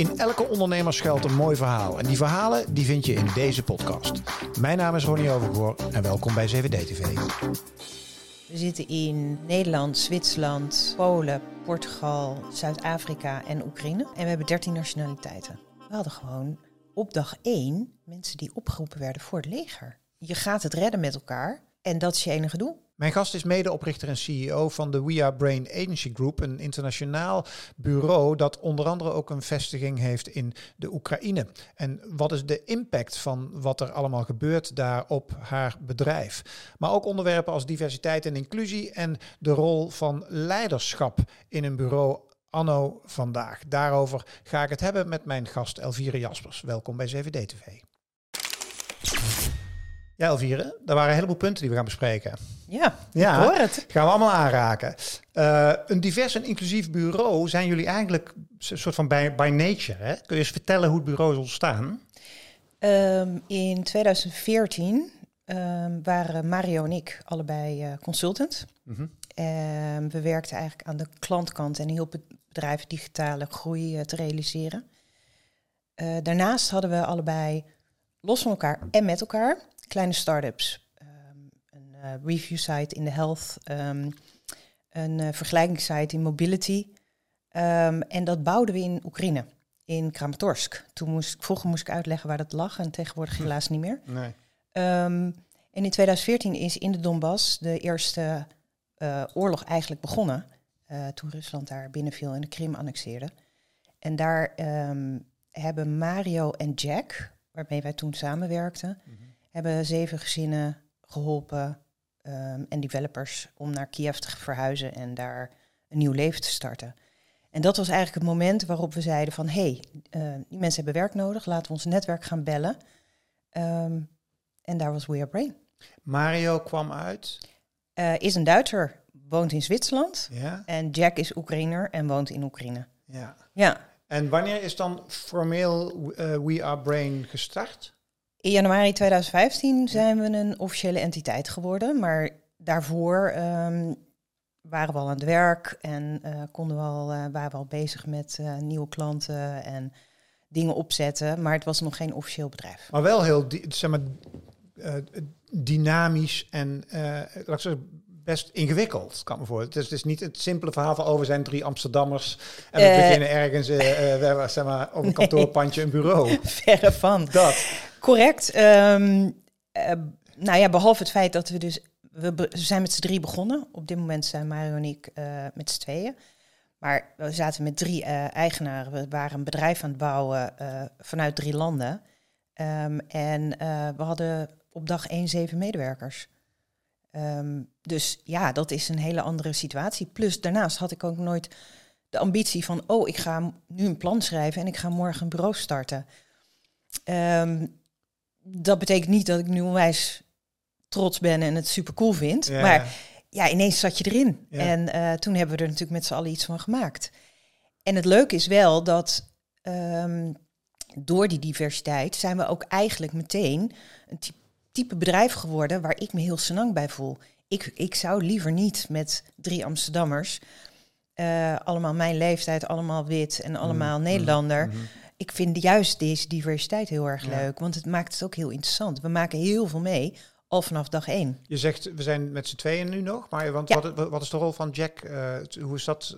In elke ondernemer schuilt een mooi verhaal. En die verhalen die vind je in deze podcast. Mijn naam is Ronnie Overgoor en welkom bij 7D TV. We zitten in Nederland, Zwitserland, Polen, Portugal, Zuid-Afrika en Oekraïne. En we hebben 13 nationaliteiten. We hadden gewoon op dag 1 mensen die opgeroepen werden voor het leger. Je gaat het redden met elkaar en dat is je enige doel. Mijn gast is medeoprichter en CEO van de We Are Brain Agency Group, een internationaal bureau dat onder andere ook een vestiging heeft in de Oekraïne. En wat is de impact van wat er allemaal gebeurt daar op haar bedrijf? Maar ook onderwerpen als diversiteit en inclusie en de rol van leiderschap in een bureau anno vandaag. Daarover ga ik het hebben met mijn gast Elvire Jaspers. Welkom bij 7D TV. Ja, Elvire, daar waren een heleboel punten die we gaan bespreken. Ja, ja ik hoor het. Gaan we allemaal aanraken. Uh, een divers en inclusief bureau zijn jullie eigenlijk een soort van by, by nature. Hè? Kun je eens vertellen hoe het bureau is ontstaan? Um, in 2014 um, waren Mario en ik allebei uh, consultant. Mm -hmm. um, we werkten eigenlijk aan de klantkant en hielpen bedrijven digitale groei uh, te realiseren. daarnaast hadden we allebei los van elkaar en met elkaar kleine start-ups. Um, een uh, review site in de health, um, een uh, vergelijkingssite in mobility. Um, en dat bouwden we in Oekraïne, in Kramatorsk. Toen moest, vroeger moest ik uitleggen waar dat lag en tegenwoordig hm. helaas niet meer. Nee. en in 2014 is in de Donbass de eerste uh, oorlog eigenlijk begonnen. toen Rusland daar binnenviel en de Krim annexeerde. En daar hebben Mario en Jack, waarmee wij toen samenwerkten, mm -hmm hebben zeven gezinnen geholpen um, en developers om naar Kiev te verhuizen en daar een nieuw leven te starten. En dat was eigenlijk het moment waarop we zeiden van hé, hey, uh, die mensen hebben werk nodig, laten we ons netwerk gaan bellen. Um, en daar was We Are Brain. Mario kwam uit? Uh, is een Duitser, woont in Zwitserland. Ja. En Jack is Oekraïner en woont in Oekraïne. Ja. ja. En wanneer is dan formeel uh, We Are Brain gestart? In januari 2015 zijn we een officiële entiteit geworden, maar daarvoor um, waren we al aan het werk en uh, konden we al, uh, waren we al bezig met uh, nieuwe klanten en dingen opzetten, maar het was nog geen officieel bedrijf. Maar wel heel zeg maar, dynamisch en laat ik zeggen, best ingewikkeld, kan me voor. Het is, is niet het simpele verhaal van, oh, we zijn drie Amsterdammers en we beginnen ergens, uh, zeg maar, op een kantoorpandje een bureau. Verre van. Dat. Correct. Um, uh, nou ja, behalve het feit dat we dus... We, zijn met z'n drie begonnen. Op dit moment zijn Mario en ik met z'n tweeën. Maar we zaten met drie uh, eigenaren. We waren een bedrijf aan het bouwen vanuit drie landen. Um, en we hadden op dag één zeven medewerkers. Um, dus ja, dat is een hele andere situatie. Plus daarnaast had ik ook nooit de ambitie van... oh, ik ga nu een plan schrijven en ik ga morgen een bureau starten. Um, dat betekent niet dat ik nu onwijs trots ben en het super cool vind. Maar ja, ineens zat je erin. En uh, toen hebben we er natuurlijk met z'n allen iets van gemaakt. En het leuke is wel dat um, door die diversiteit zijn we ook eigenlijk meteen een type bedrijf geworden waar ik me heel senang bij voel. Ik, ik zou liever niet met drie Amsterdammers, uh, allemaal mijn leeftijd, allemaal wit en allemaal mm, Nederlander. Mm, mm ik vind juist deze diversiteit heel erg leuk, want het maakt het ook heel interessant. We maken heel veel mee, al vanaf dag één. Je zegt, we zijn met z'n tweeën nu nog, maar want wat, wat, is de rol van Jack? Uh, hoe is dat?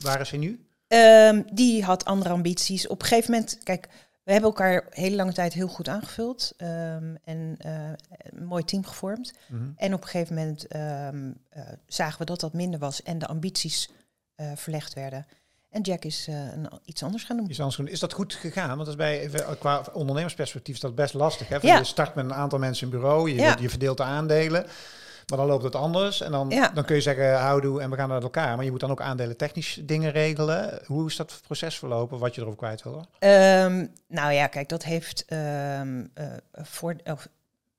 Waar is hij nu? Um, die had andere ambities. Op een gegeven moment, kijk, we hebben elkaar hele lange tijd heel goed aangevuld um, en uh, een mooi team gevormd. Mm -hmm. En op een gegeven moment um, uh, zagen we dat dat minder was en de ambities verlegd werden. En Jack is een, iets anders gaan doen. Iets anders Is dat goed gegaan? Want dat is bij, qua ondernemersperspectief is dat best lastig. Hè? Ja. Je start met een aantal mensen in bureau, je, ja. je verdeelt de aandelen. Maar dan loopt het anders. En dan, ja. dan kun je zeggen, houdoe en we gaan naar elkaar. Maar je moet dan ook aandelen technisch dingen regelen. Hoe is dat proces verlopen, wat je erover kwijt wil? Um, nou ja, kijk, dat heeft um, uh, voor...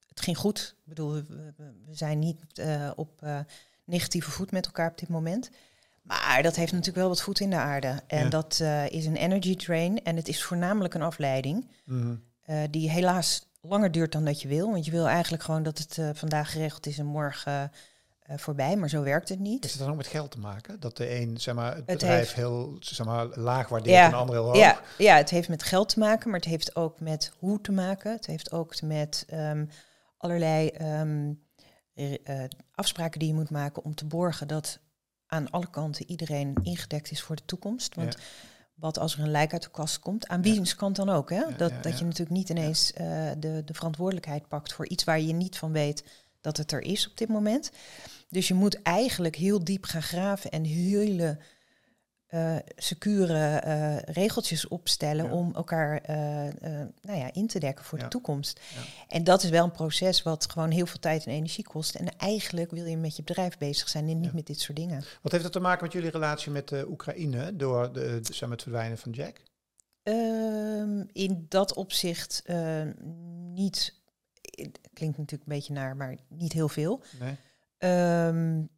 Het ging goed. Ik bedoel, we, we zijn niet uh, op negatieve voet met elkaar op dit moment. Maar dat heeft natuurlijk wel wat voet in de aarde. En dat uh, is een energy drain. En het is voornamelijk een afleiding. Mm uh, die helaas langer duurt dan dat je wil. Want je wil eigenlijk gewoon dat het uh, vandaag geregeld is en morgen voorbij, maar zo werkt het niet. Is het dan ook met geld te maken? Dat de een zeg maar, het, bedrijf heel zeg maar, laag waardeert en de ander heel hoog? Ja, ja, het heeft met geld te maken, maar het heeft ook met hoe te maken. Het heeft ook met um, allerlei um, afspraken die je moet maken om te borgen dat aan alle kanten iedereen ingedekt is voor de toekomst. Want wat als er een lijk uit de kast komt, aan wiens kant dan ook. Hè? dat, dat je natuurlijk niet ineens uh, de, de verantwoordelijkheid pakt voor iets waar je niet van weet dat het er is op dit moment. Dus je moet eigenlijk heel diep gaan graven en hele uh, secure uh, regeltjes opstellen om elkaar uh, nou ja, in te dekken voor de toekomst. Ja. En dat is wel een proces wat gewoon heel veel tijd en energie kost. En eigenlijk wil je met je bedrijf bezig zijn en niet met dit soort dingen. Wat heeft dat te maken met jullie relatie met de Oekraïne door de, de, het verdwijnen van Jack? Um, in dat opzicht niet. Klinkt natuurlijk een beetje naar, maar niet heel veel. Nee. Um,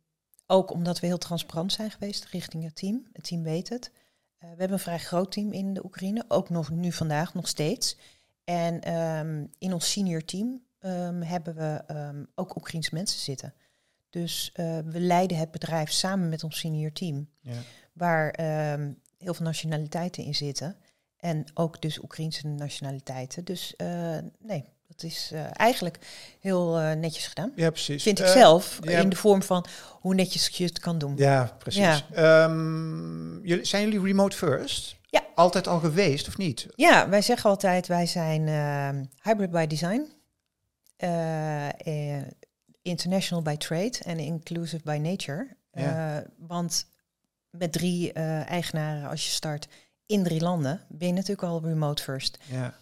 ook omdat we heel transparant zijn geweest richting het team. Het team weet het. Uh, we hebben een vrij groot team in de Oekraïne, ook nog nu vandaag nog steeds. En um, in ons senior team um, hebben we um, ook Oekraïense mensen zitten. Dus uh, we leiden het bedrijf samen met ons senior team, ja. waar heel veel nationaliteiten in zitten. En ook dus Oekraïense nationaliteiten. Dus uh, nee, dat is uh, eigenlijk heel uh, netjes gedaan. Ja, precies. Vind ik uh, zelf. Ja. In de vorm van hoe netjes je het kan doen. Ja, precies. Ja. Um, jullie, zijn jullie remote first? Ja. Altijd al geweest of niet? Ja, wij zeggen altijd wij zijn hybrid by design. international by trade en inclusive by nature. Ja. want met drie eigenaren als je start in drie landen ben je natuurlijk al remote first. Ja.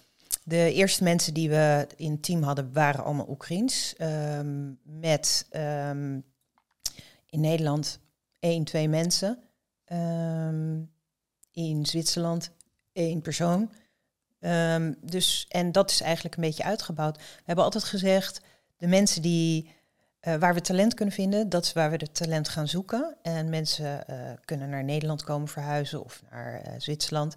De eerste mensen die we in het team hadden waren allemaal Oekraïens. Um, met um, in Nederland één, twee mensen. Um, in Zwitserland één persoon. dus, en dat is eigenlijk een beetje uitgebouwd. We hebben altijd gezegd, de mensen die, uh, waar we talent kunnen vinden, dat is waar we de talent gaan zoeken. En mensen uh, kunnen naar Nederland komen verhuizen of naar uh, Zwitserland.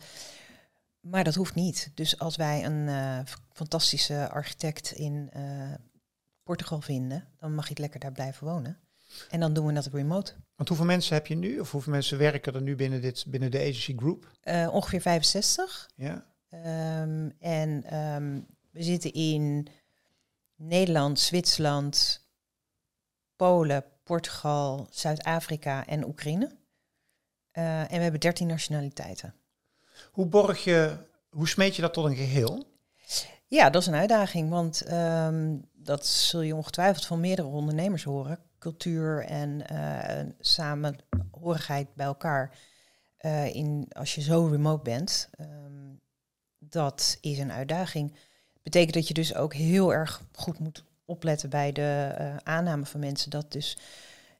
Maar dat hoeft niet. Dus als wij een uh, fantastische architect in uh, Portugal vinden, dan mag je lekker daar blijven wonen. En dan doen we dat remote. Want hoeveel mensen heb je nu? Of hoeveel mensen werken er nu binnen, dit, binnen de agency group? Uh, ongeveer 65. Ja. Um, en um, we zitten in Nederland, Zwitserland, Polen, Portugal, Zuid-Afrika en Oekraïne. en we hebben 13 nationaliteiten. Hoe borg je, hoe smeet je dat tot een geheel? Ja, dat is een uitdaging, want um, dat zul je ongetwijfeld van meerdere ondernemers horen. Cultuur en uh, samenhorigheid bij elkaar. Uh, in, als je zo remote bent, um, dat is een uitdaging. Betekent dat je dus ook heel erg goed moet opletten bij de uh, aanname van mensen. Dat dus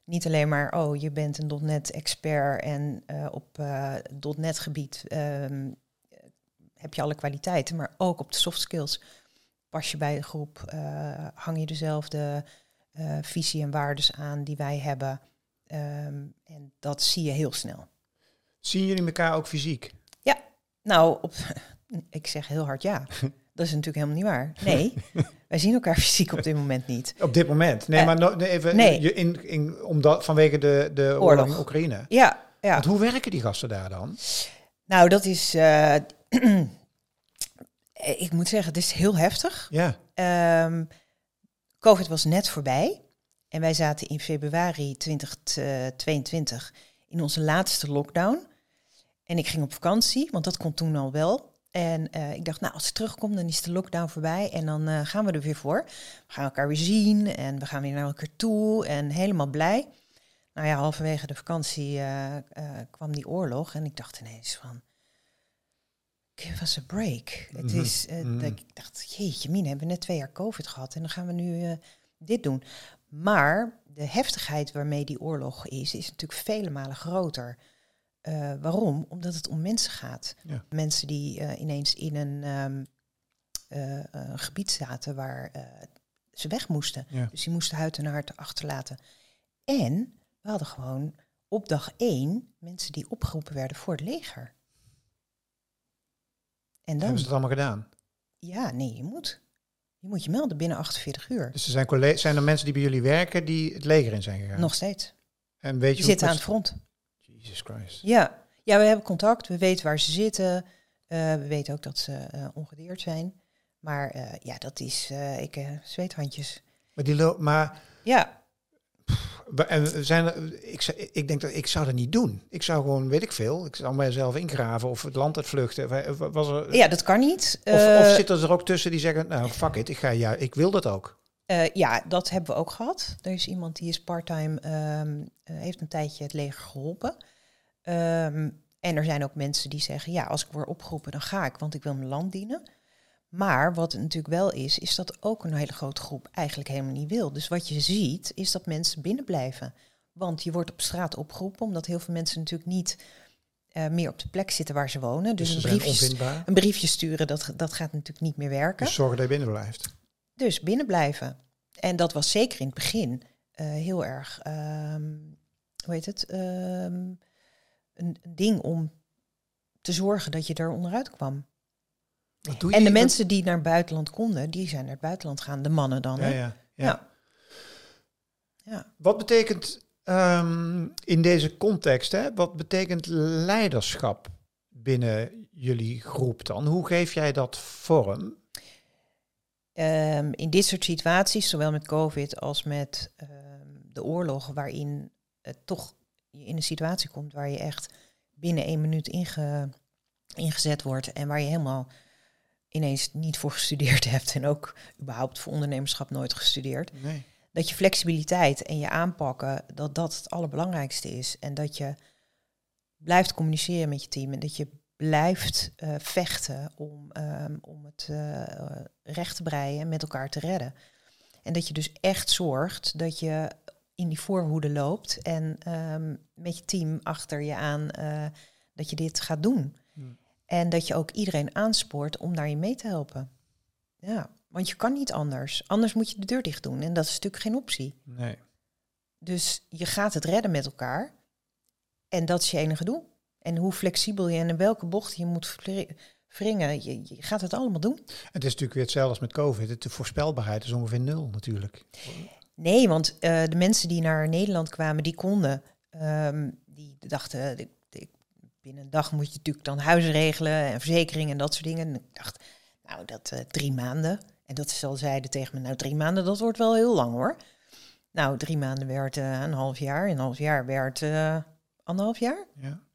niet alleen maar, oh, je bent een .NET expert en uh, op uh, .NET gebied um, heb je alle kwaliteiten, maar ook op de soft skills pas je bij de groep, uh, hang je dezelfde visie en waardes aan die wij hebben. Um, en dat zie je heel snel. Zien jullie elkaar ook fysiek? Ja, nou, op, ik zeg heel hard ja. Dat is natuurlijk helemaal niet waar. Nee, wij zien elkaar fysiek op dit moment niet. Op dit moment? Nee, uh, maar no, even nee. Je in, in, omdat, vanwege de, de oorlog. oorlog in Oekraïne. Ja, ja. Want hoe werken die gasten daar dan? Nou, dat is... Uh, ik moet zeggen, het is heel heftig. Ja. Um, Covid was net voorbij. En wij zaten in februari 2022 in onze laatste lockdown. En ik ging op vakantie, want dat kon toen al wel. En uh, ik dacht, nou, als het terugkomt, dan is de lockdown voorbij en dan uh, gaan we er weer voor. We gaan elkaar weer zien en we gaan weer naar elkaar toe en helemaal blij. Nou ja, halverwege de vakantie uh, kwam die oorlog en ik dacht ineens van, give us a break. Mm -hmm. Het mhm. is, mm -hmm. ik dacht, jeetje mine, hebben we net twee jaar COVID gehad en dan gaan we nu dit doen. Maar de heftigheid waarmee die oorlog is, is natuurlijk vele malen groter. Uh, waarom? Omdat het om mensen gaat. Ja. Mensen die uh, ineens in een um, uh, gebied zaten waar ze weg moesten. Ja. Dus die moesten huid en hart achterlaten. En we hadden gewoon op dag één mensen die opgeroepen werden voor het leger. En dan, Hebben ze het allemaal gedaan? Ja, nee, je moet. Je moet je melden binnen 48 uur. Dus er zijn, zijn er mensen die bij jullie werken die het leger in zijn gegaan? Nog steeds. En weet je die zitten aan het front. Jesus Christ. Ja. ja, we hebben contact. We weten waar ze zitten. Uh, we weten ook dat ze uh, ongedeerd zijn. Maar uh, ja, dat is, ik zweethandjes. Maar die maar ja. En zijn er, ik, ik denk dat ik zou dat niet doen. Ik zou gewoon, weet ik veel, ik zou mijzelf ingraven of het land uitvluchten. Was er, ja, dat kan niet. Of, of zitten er ook tussen die zeggen, nou fuck it, ik, ga, ja, ik wil dat ook. Uh, ja, dat hebben we ook gehad. Er is iemand die is parttime, um, heeft een tijdje het leger geholpen. Um, en er zijn ook mensen die zeggen, ja, als ik word opgeroepen, dan ga ik, want ik wil mijn land dienen. Maar wat het natuurlijk wel is, is dat ook een hele grote groep eigenlijk helemaal niet wil. Dus wat je ziet, is dat mensen binnen blijven. Want je wordt op straat opgeroepen, omdat heel veel mensen natuurlijk niet uh, meer op de plek zitten waar ze wonen. Dus, dus een, briefje, een, briefje, sturen, dat, dat gaat natuurlijk niet meer werken. Dus zorgen dat je binnen blijft. Dus binnen blijven. En dat was zeker in het begin uh, heel erg, um, hoe heet het, um, een, ding om te zorgen dat je er onderuit kwam en de mensen die naar het buitenland konden, die zijn naar het buitenland gaan. De mannen dan. Ja, ja, ja. ja. Wat betekent um, in deze context, hè, wat betekent leiderschap binnen jullie groep dan? Hoe geef jij dat vorm? Um, in dit soort situaties, zowel met COVID als met um, de oorlog, waarin het toch in een situatie komt waar je echt binnen één minuut inge, ingezet wordt en waar je helemaal ineens niet voor gestudeerd hebt en ook überhaupt voor ondernemerschap nooit gestudeerd. Nee. Dat je flexibiliteit en je aanpakken, dat dat het allerbelangrijkste is. En dat je blijft communiceren met je team en dat je blijft uh, vechten om, um, om het uh, recht te breien en met elkaar te redden. En dat je dus echt zorgt dat je in die voorhoede loopt en um, met je team achter je aan uh, dat je dit gaat doen. Hmm. En dat je ook iedereen aanspoort om daarin mee te helpen. Ja, want je kan niet anders. Anders moet je de deur dicht doen. En dat is natuurlijk geen optie. Nee. Dus je gaat het redden met elkaar. En dat is je enige doel. En hoe flexibel je en in welke bocht je moet wringen, je, je, gaat het allemaal doen. Het is natuurlijk weer hetzelfde als met COVID. De voorspelbaarheid is ongeveer nul natuurlijk. Nee, want uh, de mensen die naar Nederland kwamen, die konden. Um, die dachten, binnen een dag moet je natuurlijk dan huizen regelen en verzekeringen en dat soort dingen. En ik dacht, nou, dat uh, drie maanden. En dat ze al zeiden tegen me, nou, drie maanden, dat wordt wel heel lang hoor. Nou, drie maanden werd uh, een half jaar. En een half jaar werd anderhalf jaar. Ja.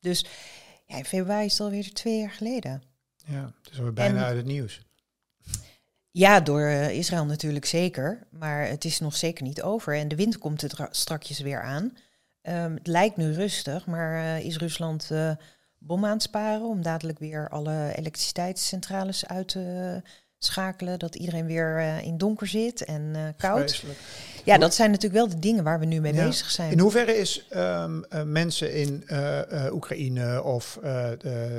Dus ja, in februari is het alweer twee jaar geleden. Ja, het is alweer bijna uit het nieuws. Ja, door Israël natuurlijk zeker. Maar het is nog zeker niet over. En de wind komt er strakjes weer aan. Um, het lijkt nu rustig, maar uh, is Rusland uh, bom aan het sparen om dadelijk weer alle elektriciteitscentrales uit te schakelen, dat iedereen weer in donker zit en koud. Ja, dat zijn natuurlijk wel de dingen waar we nu mee bezig zijn. In hoeverre is um, mensen in Oekraïne of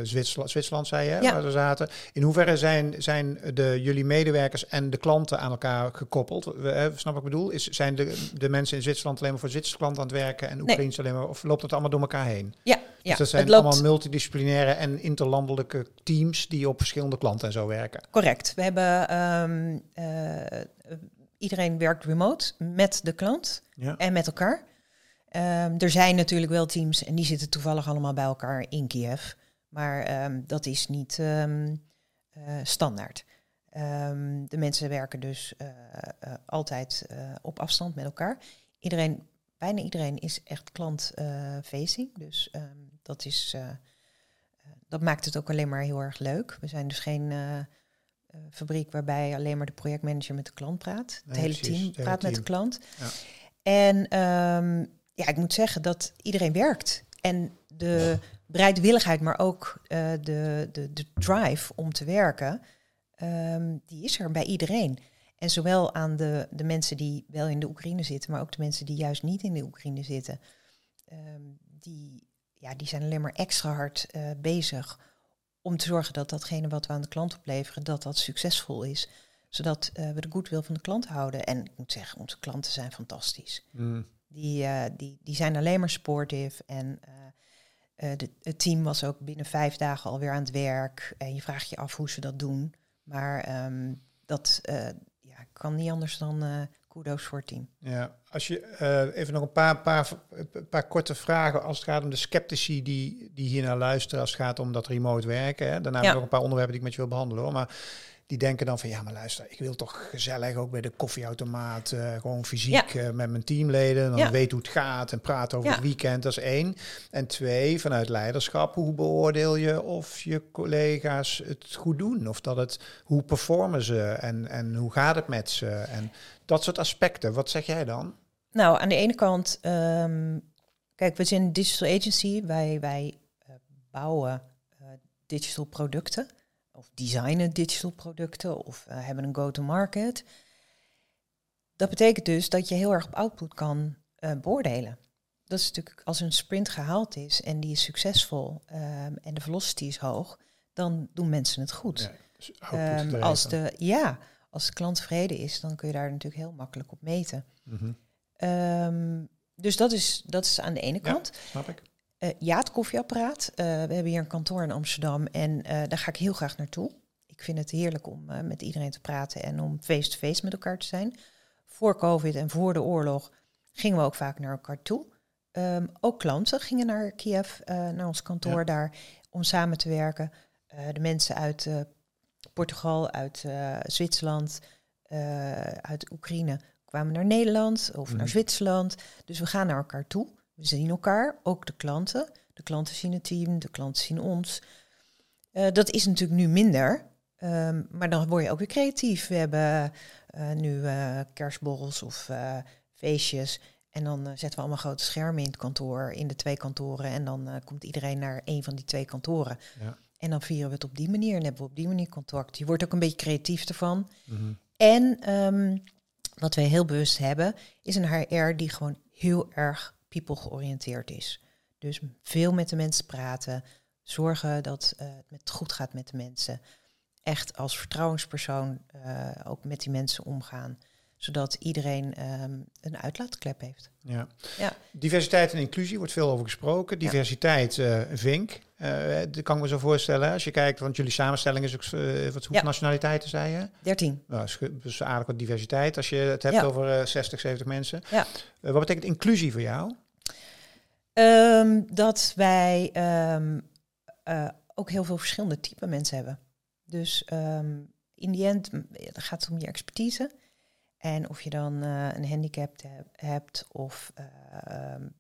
Zwitserland, Zwitserland zei je, waar ze zaten, in hoeverre zijn, zijn de, jullie medewerkers en de klanten aan elkaar gekoppeld? We, snap ik bedoel? Is, zijn de, de mensen in Zwitserland alleen maar voor Zwitserse klanten aan het werken en Oekraïne alleen maar, of loopt het allemaal door elkaar heen? Ja, ja dus dat zijn allemaal multidisciplinaire en interlandelijke teams die op verschillende klanten en zo werken. Correct. We hebben um, iedereen werkt remote met de klant en met elkaar. Um, er zijn natuurlijk wel teams en die zitten toevallig allemaal bij elkaar in Kiev. Maar um, dat is niet um, uh, standaard. de mensen werken dus uh, uh, altijd op afstand met elkaar. Iedereen, bijna iedereen is echt klantfacing. dus dat, is, dat maakt het ook alleen maar heel erg leuk. We zijn dus geen uh, fabriek waarbij alleen maar de projectmanager met de klant praat. Het hele team praat met de klant. Ja. En um, ja, ik moet zeggen dat iedereen werkt. En de ja. bereidwilligheid, maar ook uh, de, de, de drive om te werken, um, die is er bij iedereen. En zowel aan de, de mensen die wel in de Oekraïne zitten, maar ook de mensen die juist niet in de Oekraïne zitten. Um, die, ja, die zijn alleen maar extra hard uh, bezig om te zorgen dat datgene wat we aan de klant opleveren, dat dat succesvol is. Zodat uh, we de goodwill van de klant houden. En ik moet zeggen, onze klanten zijn fantastisch. Mm. Die, uh, die, die zijn alleen maar sportief. En uh, de, het team was ook binnen vijf dagen alweer aan het werk. En je vraagt je af hoe ze dat doen. Maar um, dat ja, kan niet anders dan kudos voor het team. Ja, als je even nog een paar, paar, paar korte vragen als het gaat om de sceptici die, die hier naar luisteren, als het gaat om dat remote werken. Hè. Daarna ja. nog een paar onderwerpen die ik met je wil behandelen hoor. Maar die denken dan van ja, maar luister, ik wil toch gezellig ook bij de koffieautomaat, uh, gewoon fysiek uh, met mijn teamleden, dan ja. weet hoe het gaat en praten over het weekend, dat is één. En twee, vanuit leiderschap, hoe beoordeel je of je collega's het goed doen? Of dat het, hoe performen ze en, en hoe gaat het met ze? En dat soort aspecten, wat zeg jij dan? Nou, aan de ene kant, um, kijk, we zijn een digital agency, wij, wij uh, bouwen digital producten of designen digital producten of uh, hebben een go-to-market. Dat betekent dus dat je heel erg op output kan uh, beoordelen. Dat is natuurlijk als een sprint gehaald is en die is succesvol um, en de velocity is hoog, dan doen mensen het goed. Ja, dus um, als, de, ja, als de klant tevreden is, dan kun je daar natuurlijk heel makkelijk op meten. Mm -hmm. um, dus dat is, dat is aan de ene kant. Ja, snap ik. Uh, ja, het koffieapparaat. Uh, we hebben hier een kantoor in Amsterdam en uh, daar ga ik heel graag naartoe. Ik vind het heerlijk om met iedereen te praten en om face-to-face met elkaar te zijn. Voor COVID en voor de oorlog gingen we ook vaak naar elkaar toe. Um, ook klanten gingen naar Kiev, naar ons kantoor ja. daar, om samen te werken. de mensen uit Portugal, uit Zwitserland, uit Oekraïne kwamen naar Nederland of mm. naar Zwitserland. Dus we gaan naar elkaar toe. We zien elkaar, ook de klanten. De klanten zien het team, de klanten zien ons. Uh, dat is natuurlijk nu minder, um, maar dan word je ook weer creatief. We hebben uh, nu uh, kerstborrels of feestjes. En dan zetten we allemaal grote schermen in het kantoor, in de twee kantoren. En dan komt iedereen naar een van die twee kantoren. Ja. En dan vieren we het op die manier en hebben we op die manier contact. Je wordt ook een beetje creatief ervan. Mm -hmm. En um, wat wij heel bewust hebben, is een HR die gewoon heel erg people georiënteerd is. Dus veel met de mensen praten, zorgen dat uh, het goed gaat met de mensen. Echt als vertrouwenspersoon uh, ook met die mensen omgaan zodat iedereen um, een uitlaatklep heeft. Ja. ja. Diversiteit en inclusie wordt veel over gesproken. Diversiteit, uh, vink. Uh, dat kan ik me zo voorstellen. Als je kijkt, want jullie samenstelling is ook uh, wat hoeveel ja. nationaliteiten zei je? 13. Nou, dus aardig wat diversiteit. Als je het hebt over 60, 70 mensen. Ja. wat betekent inclusie voor jou? Um, dat wij um, ook heel veel verschillende type mensen hebben. Dus in die end gaat het om je expertise. En of je dan uh, een handicap hebt of uh, um,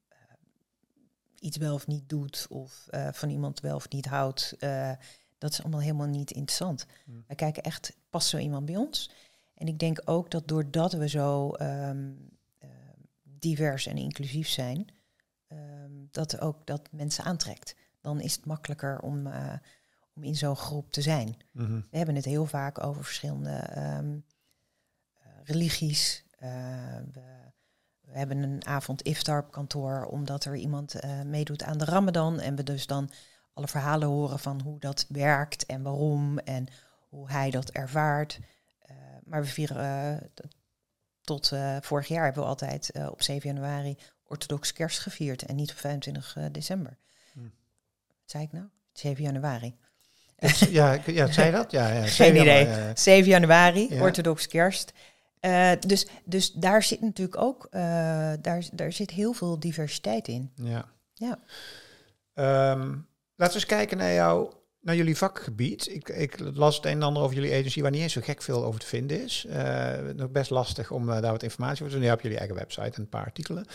iets wel of niet doet of uh, van iemand wel of niet houdt, dat is allemaal helemaal niet interessant. Mm. Wij kijken echt, past zo iemand bij ons? En ik denk ook dat doordat we zo um, divers en inclusief zijn, um, dat ook dat mensen aantrekt. Dan is het makkelijker om, om in zo'n groep te zijn. Mm -hmm. We hebben het heel vaak over verschillende religies. Uh, we, we, hebben een avond iftar op kantoor omdat er iemand uh, meedoet aan de Ramadan. En we dus dan alle verhalen horen van hoe dat werkt en waarom en hoe hij dat ervaart. Uh, maar we vieren tot vorig jaar hebben we altijd op 7 januari orthodox kerst gevierd en niet op 25 december. Hm. Wat zei ik nou? 7 januari. Ja, ja zei dat? Ja, ja. Geen idee. 7 januari, ja. orthodox kerst. Uh, dus, dus daar zit natuurlijk ook uh, daar, daar zit heel veel diversiteit in. Ja. ja. Um, laten we eens kijken naar, jou, naar jullie vakgebied. Ik, ik las het een en ander over jullie agency waar niet eens zo gek veel over te vinden is. Uh, nog best lastig om daar wat informatie over te doen. Nu heb jullie eigen website en een paar artikelen.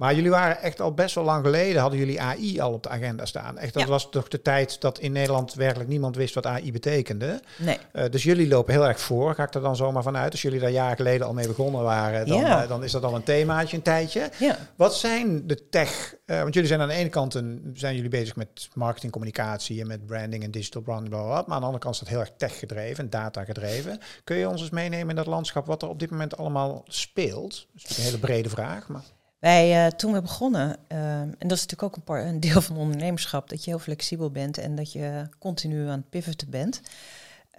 Maar jullie waren echt al best wel lang geleden, hadden jullie AI al op de agenda staan. Echt, dat was toch de tijd dat in Nederland werkelijk niemand wist wat AI betekende. Nee. Uh, dus jullie lopen heel erg voor, ga ik er dan zomaar vanuit. Als jullie daar jaren geleden al mee begonnen waren, dan, ja. uh, dan is dat al een themaatje, een tijdje. Ja. Wat zijn de tech, uh, want jullie zijn aan de ene kant een, zijn jullie bezig met marketing, communicatie en met branding en digital branding, bla, bla, bla, maar aan de andere kant is dat heel erg tech gedreven en data gedreven. Kun je ons eens meenemen in dat landschap wat er op dit moment allemaal speelt? Dat is een hele brede vraag, maar... Wij, uh, toen we begonnen, uh, en dat is natuurlijk ook een, paar, een deel van ondernemerschap, dat je heel flexibel bent en dat je continu aan het pivoten bent.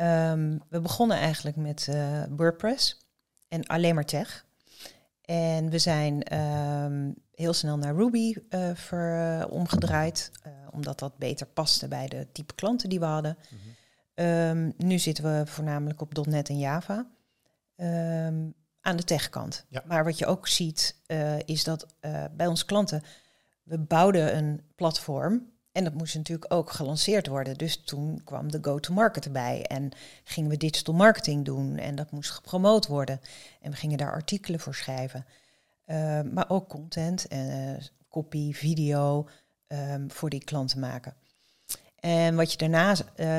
Um, we begonnen eigenlijk met uh, WordPress en alleen maar tech. En we zijn um, heel snel naar Ruby ver, omgedraaid, omdat dat beter paste bij de type klanten die we hadden. Mm Ehm, nu zitten we voornamelijk op .NET en Java. Ehm, aan de techkant. Maar wat je ook ziet, uh, is dat uh, bij onze klanten, we bouwden een platform en dat moest natuurlijk ook gelanceerd worden. Dus toen kwam de go-to-market erbij en gingen we digital marketing doen en dat moest gepromoot worden. En we gingen daar artikelen voor schrijven. Uh, maar ook content, en copy, video um, voor die klanten maken. En wat je daarna,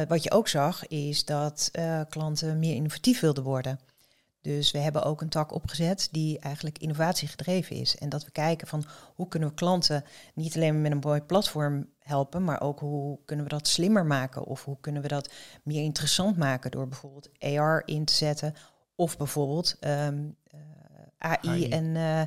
wat je ook zag, is dat klanten meer innovatief wilden worden. Dus we hebben ook een tak opgezet die eigenlijk innovatie gedreven is. En dat we kijken van hoe kunnen we klanten niet alleen met een mooi platform helpen, maar ook hoe kunnen we dat slimmer maken of hoe kunnen we dat meer interessant maken door bijvoorbeeld AR in te zetten of bijvoorbeeld um, uh, AI, En, uh,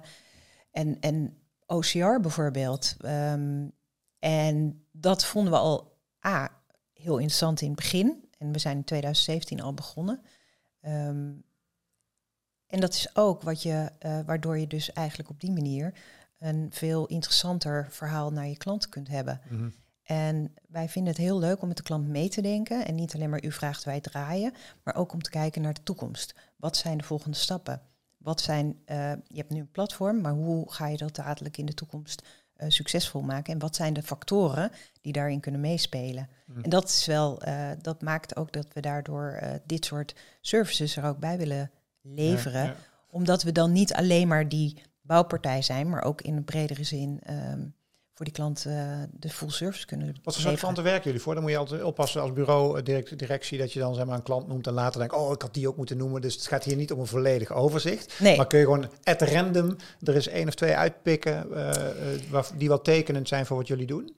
en, en OCR bijvoorbeeld. Um, en dat vonden we al A, heel interessant in het begin. En we zijn in 2017 al begonnen. Um, en dat is ook wat je, uh, waardoor je dus eigenlijk op die manier een veel interessanter verhaal naar je klant kunt hebben. Mhm. En wij vinden het heel leuk om met de klant mee te denken. En niet alleen maar u vraagt, wij draaien, maar ook om te kijken naar de toekomst. Wat zijn de volgende stappen? Wat zijn, uh, je hebt nu een platform, maar hoe ga je dat dadelijk in de toekomst uh, succesvol maken? En wat zijn de factoren die daarin kunnen meespelen? Mhm. En dat is wel, dat maakt ook dat we daardoor dit soort services er ook bij willen leveren. Omdat we dan niet alleen maar die bouwpartij zijn, maar ook in een bredere zin ehm, voor die klant uh, de full service kunnen Wat voor soort klanten werken jullie voor? Dan moet je altijd oppassen als bureau, eh, directie, dat je dan zeg maar een klant noemt en later denkt, oh, ik had die ook moeten noemen. Dus het gaat hier niet om een volledig overzicht. Nee. Maar kun je gewoon at random er is één of twee uitpikken uh, die wel tekenend zijn voor wat jullie doen?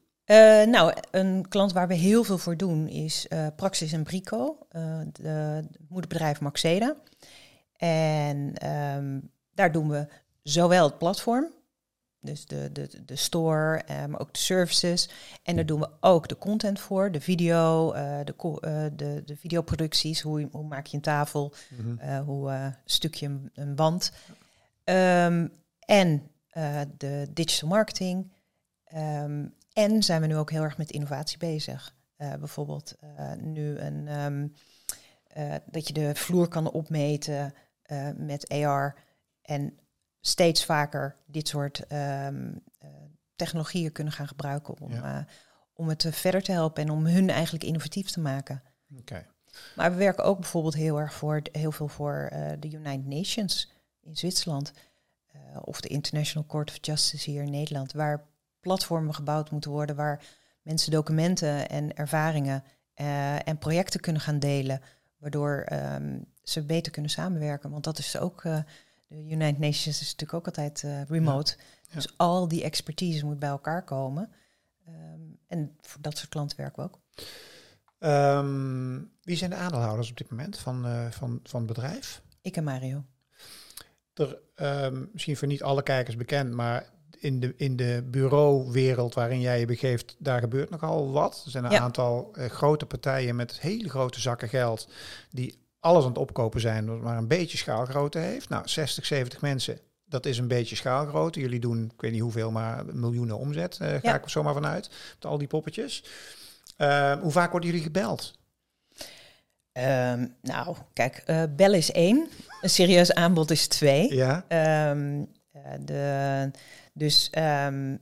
nou, een klant waar we heel veel voor doen is Praxis en Brico, de moederbedrijf Maxeda. En ehm, daar doen we zowel het platform, dus de, de, de store, eh, maar ook de services. En daar doen we ook de content voor, de video, uh, de, uh, de, de videoproducties. Hoe, hoe maak je een tafel, mm hoe stuk je een, een band. Um, en de digital marketing. Um, en zijn we nu ook heel erg met innovatie bezig. bijvoorbeeld nu een, dat je de vloer kan opmeten. Uh, met AR en steeds vaker dit soort um, uh, technologieën kunnen gaan gebruiken om, ja. uh, om het verder te helpen en om hun eigenlijk innovatief te maken. Okay. Maar we werken ook bijvoorbeeld heel erg voor heel veel voor de United Nations in Zwitserland of de International Court of Justice hier in Nederland, waar platformen gebouwd moeten worden waar mensen documenten en ervaringen en projecten kunnen gaan delen, waardoor um, ze beter kunnen samenwerken. Want dat is ook, uh, de United Nations is natuurlijk ook altijd uh, remote. Dus al die expertise moet bij elkaar komen. Um, en voor dat soort klanten werken we ook. Um, wie zijn de aandeelhouders op dit moment van, uh, van, van het bedrijf? Ik en Mario. Er, um, misschien voor niet alle kijkers bekend, maar in de, in de bureauwereld waarin jij je begeeft, daar gebeurt nogal wat. Er zijn een aantal uh, grote partijen met hele grote zakken geld die alles aan het opkopen zijn, maar een beetje schaalgrootte heeft. Nou, 60, 70 mensen, dat is een beetje schaalgrootte. Jullie doen, ik weet niet hoeveel, maar miljoenen omzet, uh, ga ja. ik er zomaar vanuit, met al die poppetjes. Uh, hoe vaak worden jullie gebeld? Um, nou, kijk, uh, bel is één, een serieus aanbod is twee. Ja. Um, de, dus um,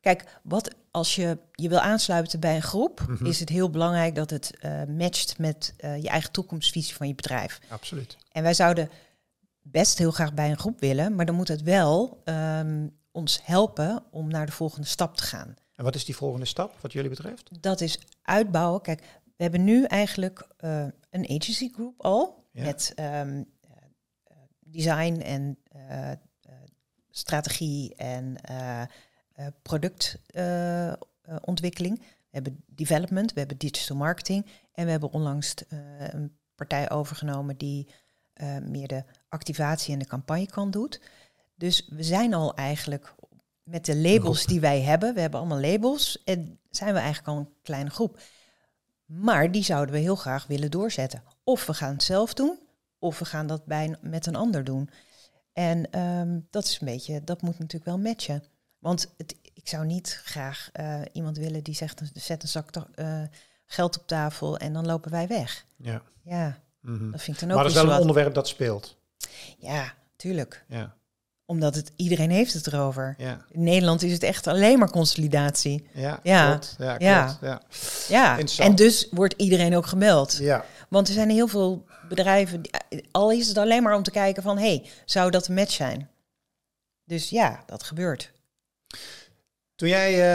kijk, wat als je je wil aansluiten bij een groep, mhm. is het heel belangrijk dat het uh, matcht met uh, je eigen toekomstvisie van je bedrijf. Absoluut. En wij zouden best heel graag bij een groep willen, maar dan moet het wel um, ons helpen om naar de volgende stap te gaan. En wat is die volgende stap, wat jullie betreft? Dat is uitbouwen. Kijk, we hebben nu eigenlijk uh, een agency group al ja. met um, design en strategie en productontwikkeling. Uh, we hebben development, we hebben digital marketing. En we hebben onlangs uh, een partij overgenomen die meer de activatie en de campagnekant doet. Dus we zijn al eigenlijk met de labels die wij hebben, we hebben allemaal labels, en zijn we eigenlijk al een kleine groep. Maar die zouden we heel graag willen doorzetten. Of we gaan het zelf doen, of we gaan dat bij, met een ander doen. En um, dat is een beetje, dat moet natuurlijk wel matchen. Want het, ik zou niet graag uh, iemand willen die zegt, zet een zak uh, geld op tafel en dan lopen wij weg. Ja. Ja, Mhm. dat vind ik dan ook Maar dat is wel een onderwerp dat speelt. Ja, tuurlijk. Ja, Omdat het, iedereen heeft het erover. ja, In Nederland is het echt alleen maar consolidatie. ja, Ja. klopt. Ja, klopt. Ja. Ja. En dus wordt iedereen ook gemeld. ja. Want er zijn heel veel bedrijven, die- al is het alleen maar om te kijken van... hé, hey, zou dat een match zijn? Dus ja, dat gebeurt. Toen jij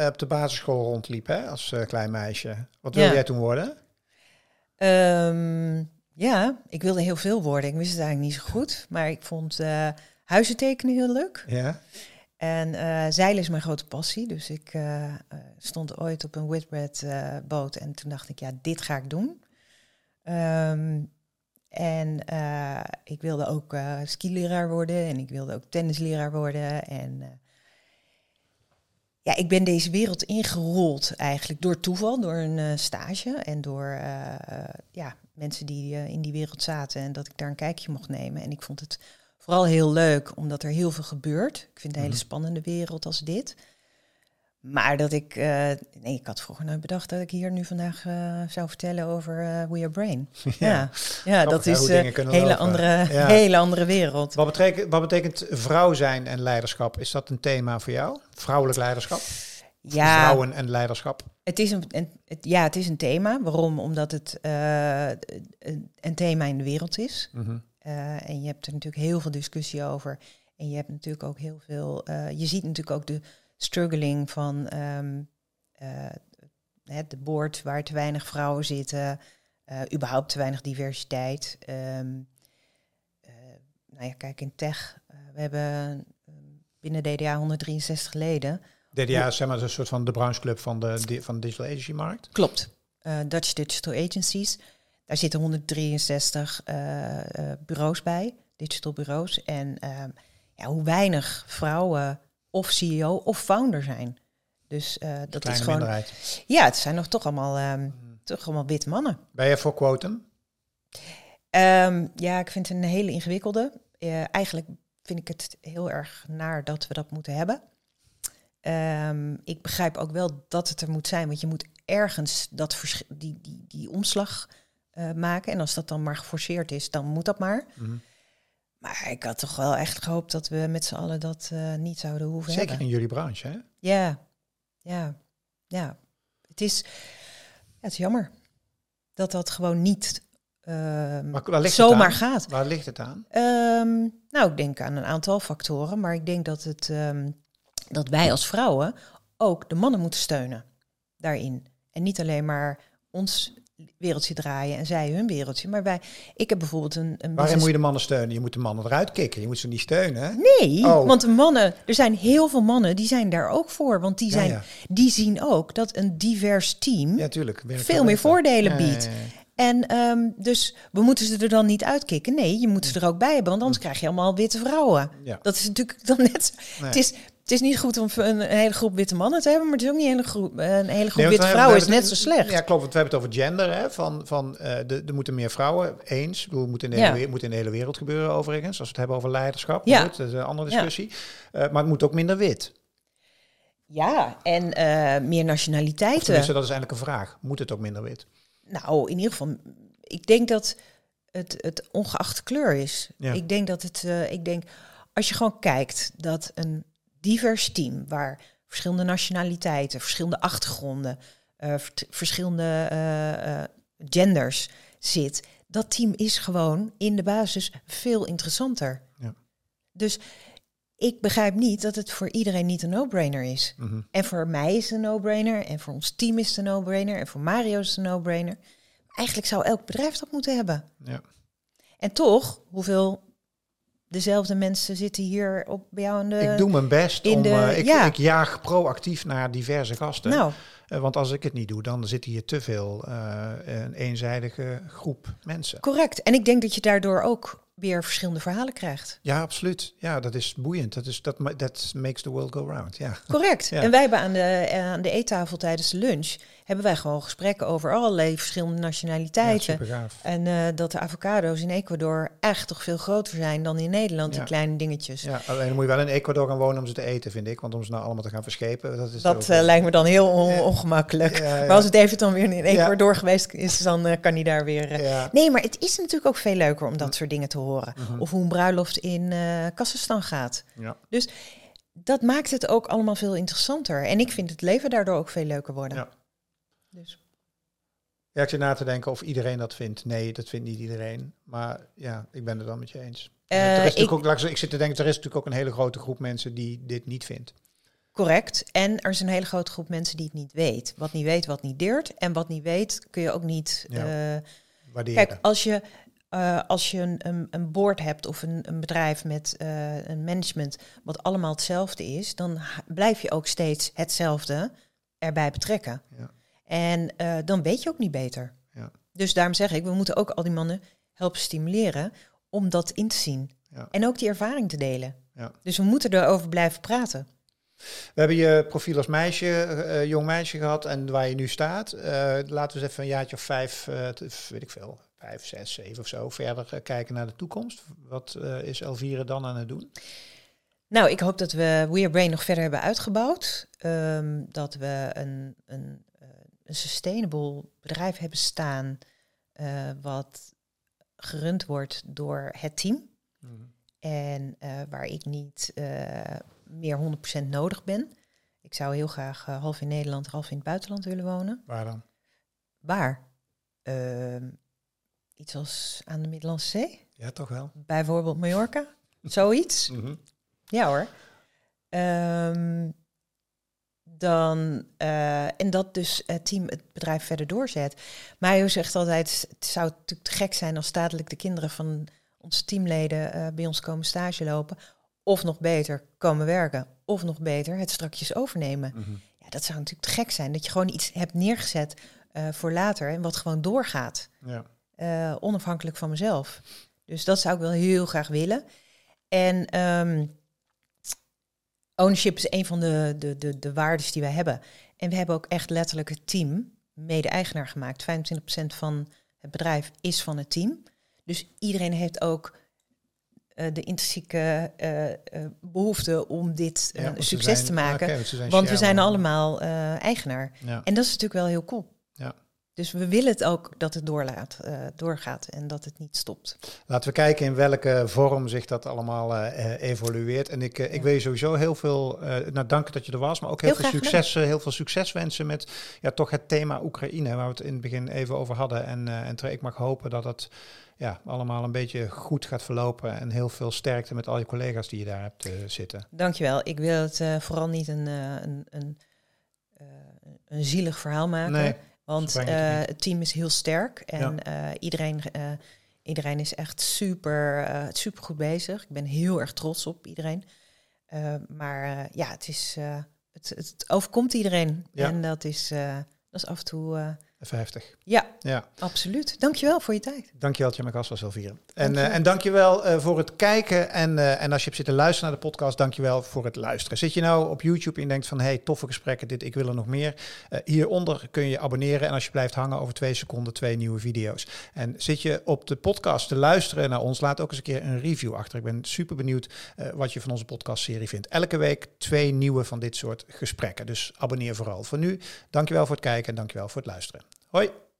eh, op de basisschool rondliep hè, als eh, klein meisje, wat wilde Ja. jij toen worden? Ehm, ja, ik wilde heel veel worden. Ik wist het eigenlijk niet zo goed. Maar ik vond eh huizen tekenen heel leuk. Ja. En zeilen is mijn grote passie. Dus ik stond ooit op een Whitbread boot. En toen dacht ik, ja, dit ga ik doen. Ehm, en ik wilde ook skileraar worden. En ik wilde ook tennisleraar worden. En ja, ik ben deze wereld ingerold eigenlijk door toeval, door een eh, stage. En door eh, ja, mensen die eh, in die wereld zaten. En dat ik daar een kijkje mocht nemen. En ik vond het vooral heel leuk, omdat er heel veel gebeurt. Ik vind het een hele Mhm. spannende wereld als dit. Maar dat ik, eh, nee, ik had vroeger nooit bedacht dat ik hier nu vandaag eh, zou vertellen over eh We Are Brain. Ja, ja, dat is een hele lopen. andere, Ja. hele andere wereld. Wat betekent, wat betekent vrouw zijn en leiderschap? Is dat een thema voor jou? Vrouwelijk leiderschap? Ja, Vrouwen en leiderschap? het is een, een- het, ja, het is een thema. Waarom? Omdat het een, een thema in de wereld is. Mhm. En je hebt er natuurlijk heel veel discussie over. En je hebt natuurlijk ook heel veel. je ziet natuurlijk ook de struggling van ehm, eh, het de board waar te weinig vrouwen zitten. eh, überhaupt te weinig diversiteit. Ehm, eh, nou ja, kijk in tech. we hebben eh, binnen DDA 163 leden. DDA is zeg maar een soort van de brancheclub van de, di- van de digital agency markt. Klopt. Dutch Digital Agencies. Daar zitten 163 eh, eh, bureaus bij, digital bureaus. En ehm, ja, hoe weinig vrouwen of CEO of founder zijn. Dus eh, dat Kleine is gewoon. minderheid. Ja, het zijn nog toch allemaal, ehm, toch allemaal witte mannen. Ben je voor quotum? Ehm, ja, ik vind het een hele ingewikkelde. Eigenlijk vind ik het heel erg naar dat we dat moeten hebben. Ehm, ik begrijp ook wel dat het er moet zijn, want je moet ergens dat die, die, die omslag eh, maken. En als dat dan maar geforceerd is, dan moet dat maar. Mhm. Maar ik had toch wel echt gehoopt dat we met z'n allen dat eh, niet zouden hoeven Zeker hebben. in jullie branche, hè? Ja, ja, ja. Het is, ja, het is jammer dat dat gewoon niet ehm, Maar waar ligt het zomaar gaat. Waar ligt het aan? Ehm, nou, ik denk aan een aantal factoren, maar ik denk dat, het, ehm, dat wij als vrouwen ook de mannen moeten steunen daarin. En niet alleen maar ons wereldje draaien en zij hun wereldje. Maar wij, ik heb bijvoorbeeld een, een Waarin business- moet je de mannen steunen? Je moet de mannen eruit kicken. Je moet ze niet steunen? Nee, Oh. want de mannen, er zijn heel veel mannen die zijn daar ook voor. Want die, zijn, ja. die zien ook dat een divers team Ja, tuurlijk. Ben ik veel meer voordelen biedt. En ehm, dus we moeten ze er dan niet uitkicken. Nee, je moet ze er ook bij hebben, want anders krijg je allemaal witte vrouwen. Ja. Dat is natuurlijk dan net. Nee. Het, is, is niet goed om een, een hele groep witte mannen te hebben, maar het is ook niet een hele groep, een hele groep Nee, witte we vrouwen is net zo slecht. Ja, klopt. Want we hebben het over gender. Hè, van, van, eh, de, er moeten meer vrouwen. Eens. Het moet in, de hele, moet in de hele wereld gebeuren overigens. Als we het hebben over leiderschap. Ja. Goed, dat is een andere discussie. Eh, maar het moet ook minder wit. Ja, en eh, meer Of nationaliteiten. tenminste, dat is eigenlijk een vraag. Moet het ook minder wit? Nou, in ieder geval, ik denk dat het, het ongeacht kleur is. Ja. Ik denk dat het, ik denk, als je gewoon kijkt dat een divers team waar verschillende nationaliteiten, verschillende achtergronden, eh, verschillende eh, eh, genders zit, dat team is gewoon in de basis veel interessanter. Ja. Dus ik begrijp niet dat het voor iedereen niet een no-brainer is. Mhm. En voor mij is het een no-brainer. En voor ons team is het een no-brainer. En voor Mario is het een no-brainer. Eigenlijk zou elk bedrijf dat moeten hebben. Ja. En toch, hoeveel dezelfde mensen zitten hier op bij jou in de... ik doe mijn best in om. de- eh, ik, ja. ik jaag proactief naar diverse gasten. Nou, Eh, want als ik het niet doe, dan zit hier te veel eh, een eenzijdige groep mensen. correct. En ik denk dat je daardoor ook weer verschillende verhalen krijgt. Ja, absoluut. Ja, dat is boeiend. Dat, is, dat, that makes the world go round. Ja. Correct. En wij hebben aan de, aan de eettafel tijdens de lunch hebben wij gewoon gesprekken over allerlei verschillende nationaliteiten. Ja, en uh, dat de avocado's in Ecuador echt toch veel groter zijn dan in Nederland, die kleine dingetjes. Ja, alleen dan moet je wel in Ecuador gaan wonen om ze te eten, vind ik. Want om ze nou allemaal te gaan verschepen, dat is Dat uh, lijkt me dan heel ongemakkelijk. maar als het even dan weer in Ecuador geweest is, dan uh, kan hij daar weer... Nee, maar het is natuurlijk ook veel leuker om dat soort dingen te horen. Mhm. Of hoe een bruiloft in Kazachstan gaat. Ja. Dus dat maakt het ook allemaal veel interessanter. En ik vind het leven daardoor ook veel leuker worden. Ja. Dus. Ja, ik zit na te denken of iedereen dat vindt. Nee, dat vindt niet iedereen. Maar ja, ik ben het dan met je eens. Uh, er is ik, ook, ik zit te denken, er is natuurlijk ook een hele grote groep mensen die dit niet vindt. Correct. En er is een hele grote groep mensen die het niet weet. Wat niet weet, wat niet deert. En wat niet weet, kun je ook niet ja, uh, waarderen. Kijk, als je, uh, als je een, een, een, board hebt of een, een bedrijf met een management wat allemaal hetzelfde is, dan blijf je ook steeds hetzelfde erbij betrekken. Ja. En uh, dan weet je ook niet beter. Ja. Dus daarom zeg ik, we moeten ook al die mannen helpen stimuleren om dat in te zien. Ja. En ook die ervaring te delen. Ja. Dus we moeten erover blijven praten. We hebben je profiel als meisje, uh, jong meisje gehad en waar je nu staat. Uh, laten we eens even een jaartje of vijf, weet ik veel, vijf, zes, zeven of zo, verder kijken naar de toekomst. Wat is Elvire dan aan het doen? Nou, ik hoop dat we We Are Brain nog verder hebben uitgebouwd. Um, dat we een, een een sustainable bedrijf hebben staan uh, wat gerund wordt door het team. Mhm. En uh, waar ik niet uh, meer 100% nodig ben. Ik zou heel graag half in Nederland, half in het buitenland willen wonen. Waar dan? Waar? Ehm, iets als aan de Middellandse Zee. Ja, toch wel. Bijvoorbeeld Mallorca. Zoiets. Mhm. Ja hoor. Um, dan, uh, en dat dus het team het bedrijf verder doorzet. Mario zegt altijd, het zou natuurlijk te gek zijn als stadelijk de kinderen van onze teamleden uh, bij ons komen stage lopen. Of nog beter, komen werken. Of nog beter, het strakjes overnemen. Mhm. Ja, dat zou natuurlijk te gek zijn. Dat je gewoon iets hebt neergezet uh, voor later en wat gewoon doorgaat. Ja. onafhankelijk van mezelf. Dus dat zou ik wel heel graag willen. En um, ownership is een van de, de, de, de waardes die wij hebben. En we hebben ook echt letterlijk het team mede-eigenaar gemaakt. 25% van het bedrijf is van het team. Dus iedereen heeft ook uh, de intrinsieke uh, uh, behoefte om dit ja, een succes zijn, te maken. Okay, want we zijn allemaal eigenaar. Ja. En dat is natuurlijk wel heel cool. Ja. Dus we willen het ook dat het doorlaat, uh, doorgaat en dat het niet stopt. Laten we kijken in welke vorm zich dat allemaal uh, evolueert. En ik, uh, ja. ik wil je sowieso heel veel nou, danken dat je er was, maar ook heel, heel veel succes, heel veel succes wensen met ja, toch het thema Oekraïne, waar we het in het begin even over hadden. En, en ik mag hopen dat het ja, allemaal een beetje goed gaat verlopen en heel veel sterkte met al je collega's die je daar hebt zitten. Dankjewel. Ik wil het vooral niet een, een, een, een zielig verhaal maken. Nee. Want uh, het team is heel sterk en uh, iedereen, uh, iedereen is echt super, super goed bezig. Ik ben heel erg trots op iedereen. maar ja, het, is, het, het, overkomt iedereen. Ja. En dat is, dat is af en toe 50. Ja, ja, absoluut. Dankjewel voor je tijd. Dankjewel dat je mijn gast was, Elvire. En, uh, en dankjewel uh, voor het kijken. En, uh, en als je hebt zitten luisteren naar de podcast, dankjewel voor het luisteren. Zit je nou op YouTube en denkt van, hey, toffe gesprekken, dit, ik wil er nog meer. hieronder kun je je abonneren. En als je blijft hangen, over twee seconden twee nieuwe video's. En zit je op de podcast te luisteren naar ons, laat ook eens een keer een review achter. Ik ben super benieuwd wat je van onze podcastserie vindt. Elke week twee nieuwe van dit soort gesprekken. Dus abonneer vooral. Voor nu, dankjewel voor het kijken en dankjewel voor het luisteren. Hoi!